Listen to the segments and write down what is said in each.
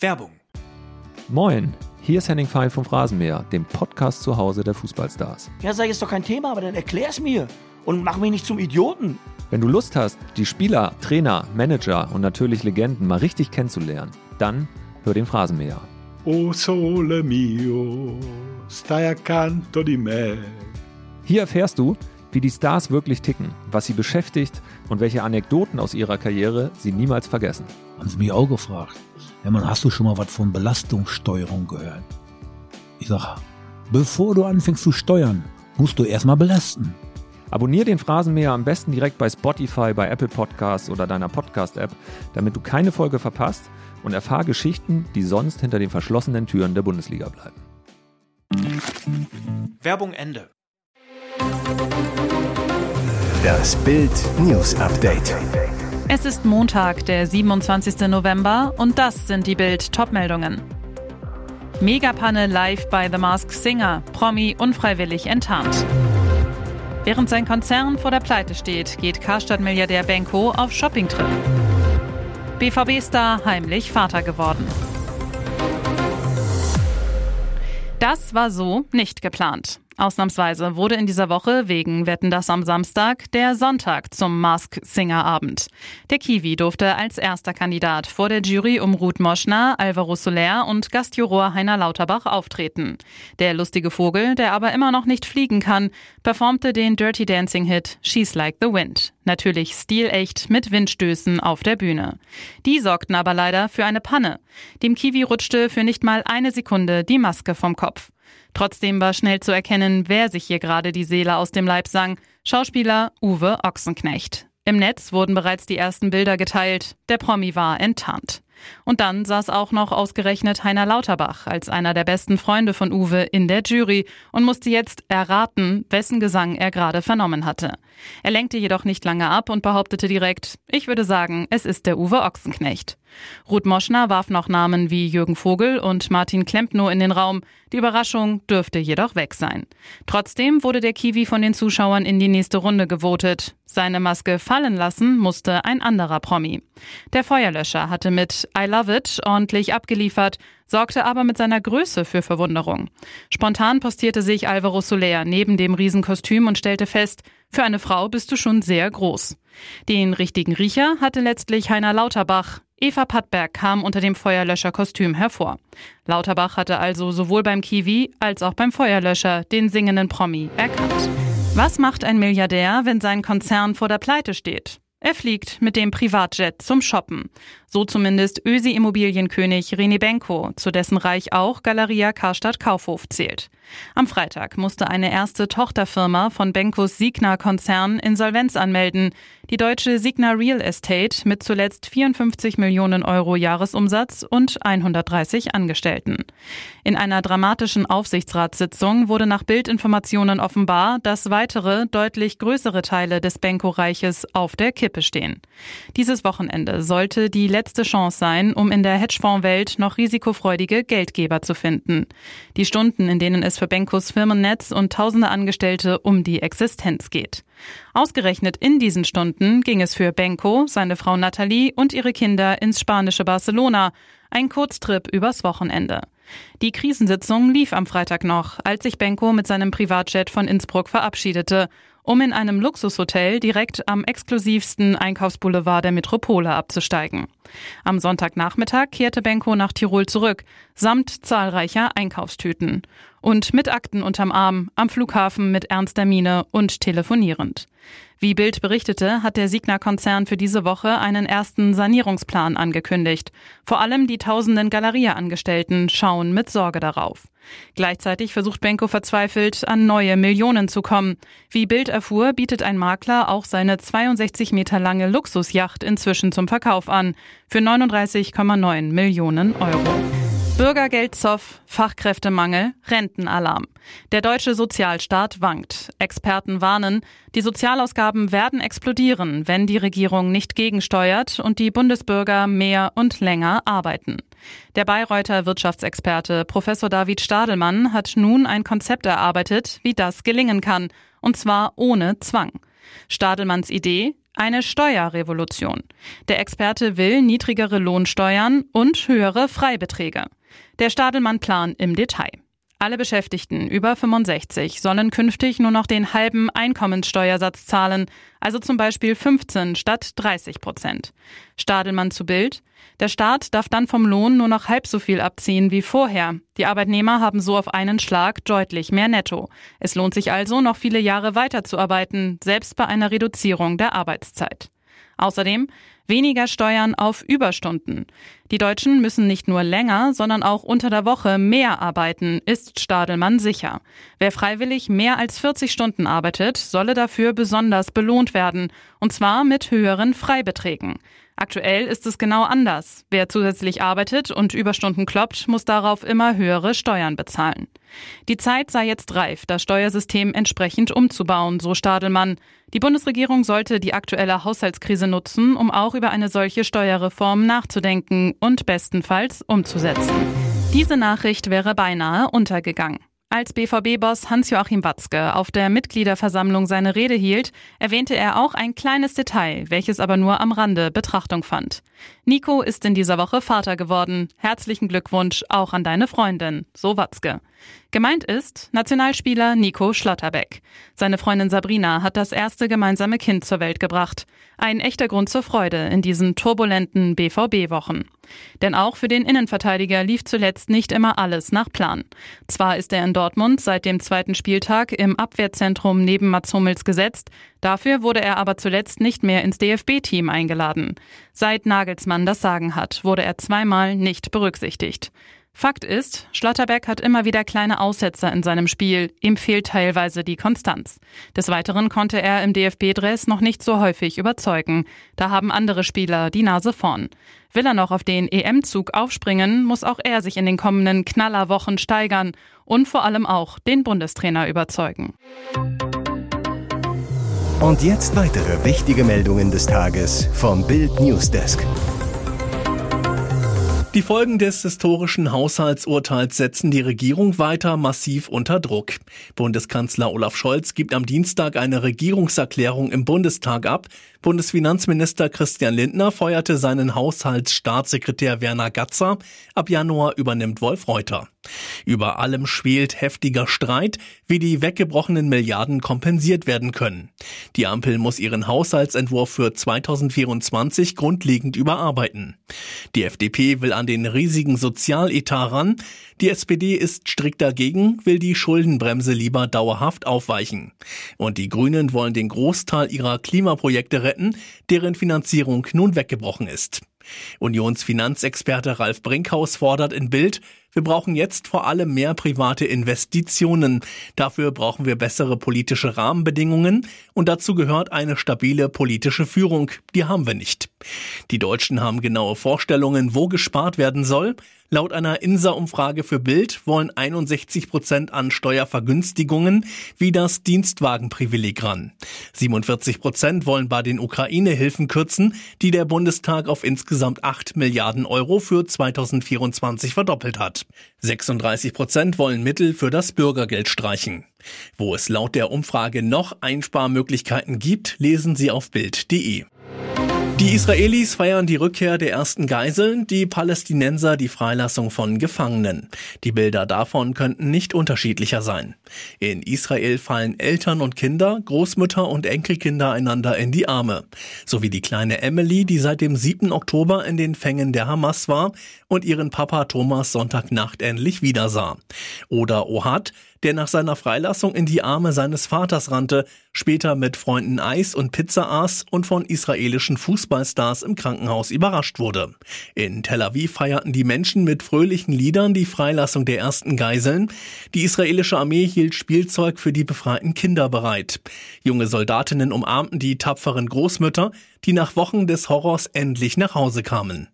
Werbung. Moin, hier ist Henning Fein vom Phrasenmäher, dem Podcast zu Hause der Fußballstars. Ja, sag ist doch kein Thema, aber dann erklär's mir und mach mich nicht zum Idioten. Wenn du Lust hast, die Spieler, Trainer, Manager und natürlich Legenden mal richtig kennenzulernen, dann hör den Phrasenmäher. O sole mio, stai accanto di me. Hier erfährst du, wie die Stars wirklich ticken, was sie beschäftigt und welche Anekdoten aus ihrer Karriere sie niemals vergessen. Haben sie mich auch gefragt. Man, hast du schon mal was von Belastungssteuerung gehört? Ich sag, bevor du anfängst zu steuern, musst du erstmal belasten. Abonnier den Phrasenmäher am besten direkt bei Spotify, bei Apple Podcasts oder deiner Podcast-App, damit du keine Folge verpasst und erfahr Geschichten, die sonst hinter den verschlossenen Türen der Bundesliga bleiben. Werbung Ende. Das Bild News Update. Es ist Montag, der 27. November und das sind die Bild Topmeldungen. Megapanne live bei The Mask Singer, Promi unfreiwillig enttarnt. Während sein Konzern vor der Pleite steht, geht Karstadt-Milliardär Benko auf Shoppingtrip. BVB-Star heimlich Vater geworden. Das war so nicht geplant. Ausnahmsweise wurde in dieser Woche wegen Wetten das am Samstag der Sonntag zum Mask Singer Abend. Der Kiwi durfte als erster Kandidat vor der Jury um Ruth Moschner, Alvaro Soler und Gastjuror Heiner Lauterbach auftreten. Der lustige Vogel, der aber immer noch nicht fliegen kann, performte den Dirty Dancing Hit She's Like the Wind. Natürlich stilecht mit Windstößen auf der Bühne. Die sorgten aber leider für eine Panne. Dem Kiwi rutschte für nicht mal eine Sekunde die Maske vom Kopf. Trotzdem war schnell zu erkennen, wer sich hier gerade die Seele aus dem Leib sang. Schauspieler Uwe Ochsenknecht. Im Netz wurden bereits die ersten Bilder geteilt. Der Promi war enttarnt. Und dann saß auch noch ausgerechnet Heiner Lauterbach als einer der besten Freunde von Uwe in der Jury und musste jetzt erraten, wessen Gesang er gerade vernommen hatte. Er lenkte jedoch nicht lange ab und behauptete direkt, ich würde sagen, es ist der Uwe Ochsenknecht. Ruth Moschner warf noch Namen wie Jürgen Vogel und Martin Klempno in den Raum. Die Überraschung dürfte jedoch weg sein. Trotzdem wurde der Kiwi von den Zuschauern in die nächste Runde gewotet. Seine Maske fallen lassen musste ein anderer Promi. Der Feuerlöscher hatte mit I Love It ordentlich abgeliefert, sorgte aber mit seiner Größe für Verwunderung. Spontan postierte sich Alvaro Soler neben dem Riesenkostüm und stellte fest, für eine Frau bist du schon sehr groß. Den richtigen Riecher hatte letztlich Heiner Lauterbach. Eva Pattberg kam unter dem Feuerlöscherkostüm hervor. Lauterbach hatte also sowohl beim Kiwi als auch beim Feuerlöscher den singenden Promi erkannt. Was macht ein Milliardär, wenn sein Konzern vor der Pleite steht? Er fliegt mit dem Privatjet zum Shoppen. So zumindest Ösi-Immobilienkönig René Benko, zu dessen Reich auch Galeria Karstadt Kaufhof zählt. Am Freitag musste eine erste Tochterfirma von Benkos Signa-Konzern Insolvenz anmelden. Die deutsche Signa Real Estate mit zuletzt 54 Millionen Euro Jahresumsatz und 130 Angestellten. In einer dramatischen Aufsichtsratssitzung wurde nach Bildinformationen offenbar, dass weitere, deutlich größere Teile des Benko-Reiches auf der Kippe stehen. Dieses Wochenende sollte die letzte Chance sein, um in der Hedgefondswelt noch risikofreudige Geldgeber zu finden. Die Stunden, in denen es für Benkos Firmennetz und tausende Angestellte um die Existenz geht. Ausgerechnet in diesen Stunden ging es für Benko, seine Frau Nathalie und ihre Kinder ins spanische Barcelona, ein Kurztrip übers Wochenende. Die Krisensitzung lief am Freitag noch, als sich Benko mit seinem Privatjet von Innsbruck verabschiedete um in einem Luxushotel direkt am exklusivsten Einkaufsboulevard der Metropole abzusteigen. Am Sonntagnachmittag kehrte Benko nach Tirol zurück, samt zahlreicher Einkaufstüten. Und mit Akten unterm Arm, am Flughafen mit ernster Miene und telefonierend. Wie Bild berichtete, hat der Signa-Konzern für diese Woche einen ersten Sanierungsplan angekündigt. Vor allem die tausenden Galeria-Angestellten schauen mit Sorge darauf. Gleichzeitig versucht Benko verzweifelt, an neue Millionen zu kommen. Wie Bild erfuhr, bietet ein Makler auch seine 62 Meter lange Luxusjacht inzwischen zum Verkauf an. Für 39,9 Millionen Euro. Bürgergeldzoff, Fachkräftemangel, Rentenalarm. Der deutsche Sozialstaat wankt. Experten warnen, die Sozialausgaben werden explodieren, wenn die Regierung nicht gegensteuert und die Bundesbürger mehr und länger arbeiten. Der Bayreuther Wirtschaftsexperte Professor David Stadelmann hat nun ein Konzept erarbeitet, wie das gelingen kann, und zwar ohne Zwang. Stadelmanns Idee? Eine Steuerrevolution. Der Experte will niedrigere Lohnsteuern und höhere Freibeträge. Der Stadelmann-Plan im Detail. Alle Beschäftigten über 65 sollen künftig nur noch den halben Einkommenssteuersatz zahlen, also zum Beispiel 15 statt 30 Prozent. Stadelmann zu Bild. Der Staat darf dann vom Lohn nur noch halb so viel abziehen wie vorher. Die Arbeitnehmer haben so auf einen Schlag deutlich mehr Netto. Es lohnt sich also, noch viele Jahre weiterzuarbeiten, selbst bei einer Reduzierung der Arbeitszeit. Außerdem weniger Steuern auf Überstunden. Die Deutschen müssen nicht nur länger, sondern auch unter der Woche mehr arbeiten, ist Stadelmann sicher. Wer freiwillig mehr als 40 Stunden arbeitet, solle dafür besonders belohnt werden, und zwar mit höheren Freibeträgen. Aktuell ist es genau anders. Wer zusätzlich arbeitet und Überstunden kloppt, muss darauf immer höhere Steuern bezahlen. Die Zeit sei jetzt reif, das Steuersystem entsprechend umzubauen, so Stadelmann. Die Bundesregierung sollte die aktuelle Haushaltskrise nutzen, um auch über eine solche Steuerreform nachzudenken und bestenfalls umzusetzen. Diese Nachricht wäre beinahe untergegangen. Als BVB-Boss Hans-Joachim Watzke auf der Mitgliederversammlung seine Rede hielt, erwähnte er auch ein kleines Detail, welches aber nur am Rande Betrachtung fand. Nico ist in dieser Woche Vater geworden. Herzlichen Glückwunsch auch an deine Freundin, so Watzke. Gemeint ist Nationalspieler Nico Schlotterbeck. Seine Freundin Sabrina hat das erste gemeinsame Kind zur Welt gebracht. Ein echter Grund zur Freude in diesen turbulenten BVB-Wochen. Denn auch für den Innenverteidiger lief zuletzt nicht immer alles nach Plan. Zwar ist er in Dortmund seit dem zweiten Spieltag im Abwehrzentrum neben Mats Hummels gesetzt, dafür wurde er aber zuletzt nicht mehr ins DFB-Team eingeladen. Seit Nagelsmann das Sagen hat, wurde er zweimal nicht berücksichtigt. Fakt ist, Schlotterberg hat immer wieder kleine Aussetzer in seinem Spiel. Ihm fehlt teilweise die Konstanz. Des Weiteren konnte er im DFB-Dress noch nicht so häufig überzeugen. Da haben andere Spieler die Nase vorn. Will er noch auf den EM-Zug aufspringen, muss auch er sich in den kommenden Knallerwochen steigern und vor allem auch den Bundestrainer überzeugen. Und jetzt weitere wichtige Meldungen des Tages vom Bild Newsdesk. Die Folgen des historischen Haushaltsurteils setzen die Regierung weiter massiv unter Druck. Bundeskanzler Olaf Scholz gibt am Dienstag eine Regierungserklärung im Bundestag ab. Bundesfinanzminister Christian Lindner feuerte seinen Haushaltsstaatssekretär Werner Gatzer. Ab Januar übernimmt Wolf Reuter. Über allem schwelt heftiger Streit, wie die weggebrochenen Milliarden kompensiert werden können. Die Ampel muss ihren Haushaltsentwurf für 2024 grundlegend überarbeiten. Die FDP will an den riesigen Sozialetat ran. Die SPD ist strikt dagegen, will die Schuldenbremse lieber dauerhaft aufweichen. Und die Grünen wollen den Großteil ihrer Klimaprojekte retten, deren Finanzierung nun weggebrochen ist. Unionsfinanzexperte Ralf Brinkhaus fordert in Bild, wir brauchen jetzt vor allem mehr private Investitionen. Dafür brauchen wir bessere politische Rahmenbedingungen und dazu gehört eine stabile politische Führung. Die haben wir nicht. Die Deutschen haben genaue Vorstellungen, wo gespart werden soll. Laut einer INSA-Umfrage für Bild wollen 61 Prozent an Steuervergünstigungen wie das Dienstwagenprivileg ran. 47 Prozent wollen bei den Ukraine-Hilfen kürzen, die der Bundestag auf insgesamt 8 Milliarden Euro für 2024 verdoppelt hat. 36 Prozent wollen Mittel für das Bürgergeld streichen. Wo es laut der Umfrage noch Einsparmöglichkeiten gibt, lesen Sie auf Bild.de. Die Israelis feiern die Rückkehr der ersten Geiseln, die Palästinenser die Freilassung von Gefangenen. Die Bilder davon könnten nicht unterschiedlicher sein. In Israel fallen Eltern und Kinder, Großmütter und Enkelkinder einander in die Arme. Sowie die kleine Emily, die seit dem 7. Oktober in den Fängen der Hamas war und ihren Papa Thomas Sonntagnacht endlich wiedersah. Oder Ohad, der nach seiner Freilassung in die Arme seines Vaters rannte, später mit Freunden Eis und Pizza aß und von israelischen Fußballstars im Krankenhaus überrascht wurde. In Tel Aviv feierten die Menschen mit fröhlichen Liedern die Freilassung der ersten Geiseln. Die israelische Armee hielt Spielzeug für die befreiten Kinder bereit. Junge Soldatinnen umarmten die tapferen Großmütter. Die nach Wochen des Horrors endlich nach Hause kamen.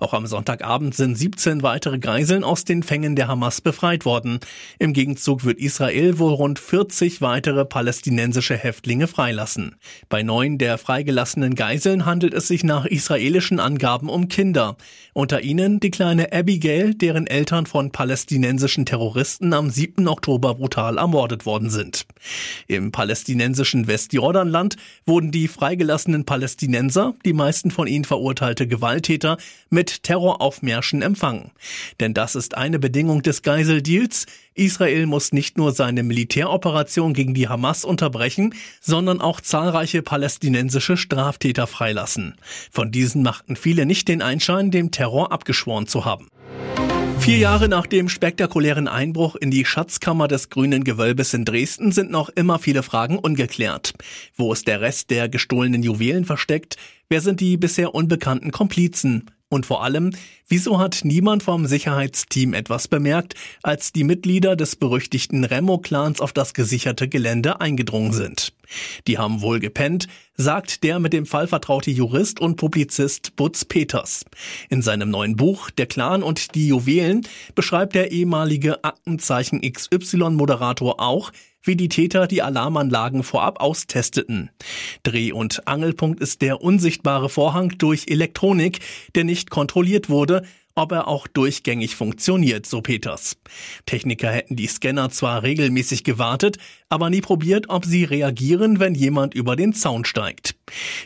Auch am Sonntagabend sind 17 weitere Geiseln aus den Fängen der Hamas befreit worden. Im Gegenzug wird Israel wohl rund 40 weitere palästinensische Häftlinge freilassen. Bei neun der freigelassenen Geiseln handelt es sich nach israelischen Angaben um Kinder. Unter ihnen die kleine Abigail, deren Eltern von palästinensischen Terroristen am 7. Oktober brutal ermordet worden sind. Im palästinensischen Westjordanland wurden die freigelassenen Palästinenser, die meisten von ihnen verurteilte Gewalttäter, mit Terroraufmärschen empfangen. Denn das ist eine Bedingung des Geiseldeals. Israel muss nicht nur seine Militäroperation gegen die Hamas unterbrechen, sondern auch zahlreiche palästinensische Straftäter freilassen. Von diesen machten viele nicht den Einschein, dem Terror abgeschworen zu haben. Vier Jahre nach dem spektakulären Einbruch in die Schatzkammer des Grünen Gewölbes in Dresden sind noch immer viele Fragen ungeklärt. Wo ist der Rest der gestohlenen Juwelen versteckt? Wer sind die bisher unbekannten Komplizen? Und vor allem, wieso hat niemand vom Sicherheitsteam etwas bemerkt, als die Mitglieder des berüchtigten Remo-Clans auf das gesicherte Gelände eingedrungen sind? Die haben wohl gepennt, sagt der mit dem Fall vertraute Jurist und Publizist Butz Peters. In seinem neuen Buch Der Clan und die Juwelen beschreibt der ehemalige Aktenzeichen XY-Moderator auch, wie die Täter die Alarmanlagen vorab austesteten. Dreh- und Angelpunkt ist der unsichtbare Vorhang durch Elektronik, der nicht kontrolliert wurde, ob er auch durchgängig funktioniert, so Peters. Techniker hätten die Scanner zwar regelmäßig gewartet, aber nie probiert, ob sie reagieren, wenn jemand über den Zaun steigt.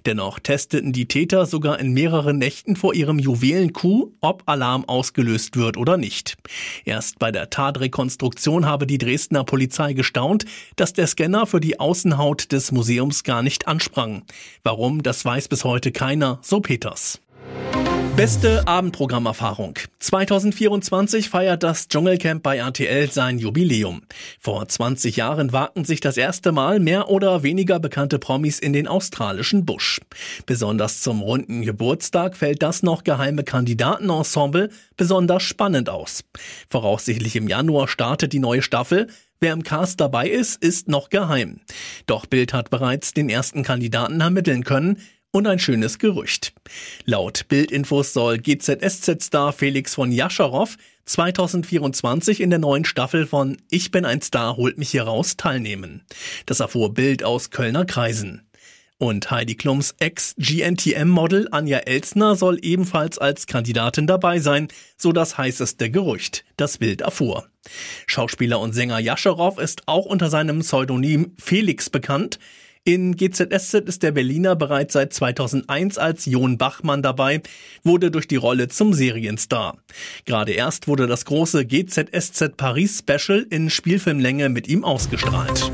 Dennoch testeten die Täter sogar in mehreren Nächten vor ihrem Juwelenkuh, ob Alarm ausgelöst wird oder nicht. Erst bei der Tatrekonstruktion habe die Dresdner Polizei gestaunt, dass der Scanner für die Außenhaut des Museums gar nicht ansprang. Warum, das weiß bis heute keiner, so Peters. Beste Abendprogrammerfahrung. 2024 feiert das Dschungelcamp bei RTL sein Jubiläum. Vor 20 Jahren wagten sich das erste Mal mehr oder weniger bekannte Promis in den australischen Busch. Besonders zum runden Geburtstag fällt das noch geheime Kandidatenensemble besonders spannend aus. Voraussichtlich im Januar startet die neue Staffel. Wer im Cast dabei ist, ist noch geheim. Doch Bild hat bereits den ersten Kandidaten ermitteln können und ein schönes Gerücht. Laut Bildinfos soll GZSZ-Star Felix von Jascharow 2024 in der neuen Staffel von Ich bin ein Star, holt mich hier raus teilnehmen. Das erfuhr Bild aus Kölner Kreisen. Und Heidi Klums Ex-GNTM-Model Anja Elsner soll ebenfalls als Kandidatin dabei sein, so das heißeste Gerücht, das Bild erfuhr. Schauspieler und Sänger Jascharow ist auch unter seinem Pseudonym Felix bekannt. In GZSZ ist der Berliner bereits seit 2001 als Jon Bachmann dabei, wurde durch die Rolle zum Serienstar. Gerade erst wurde das große GZSZ Paris Special in Spielfilmlänge mit ihm ausgestrahlt.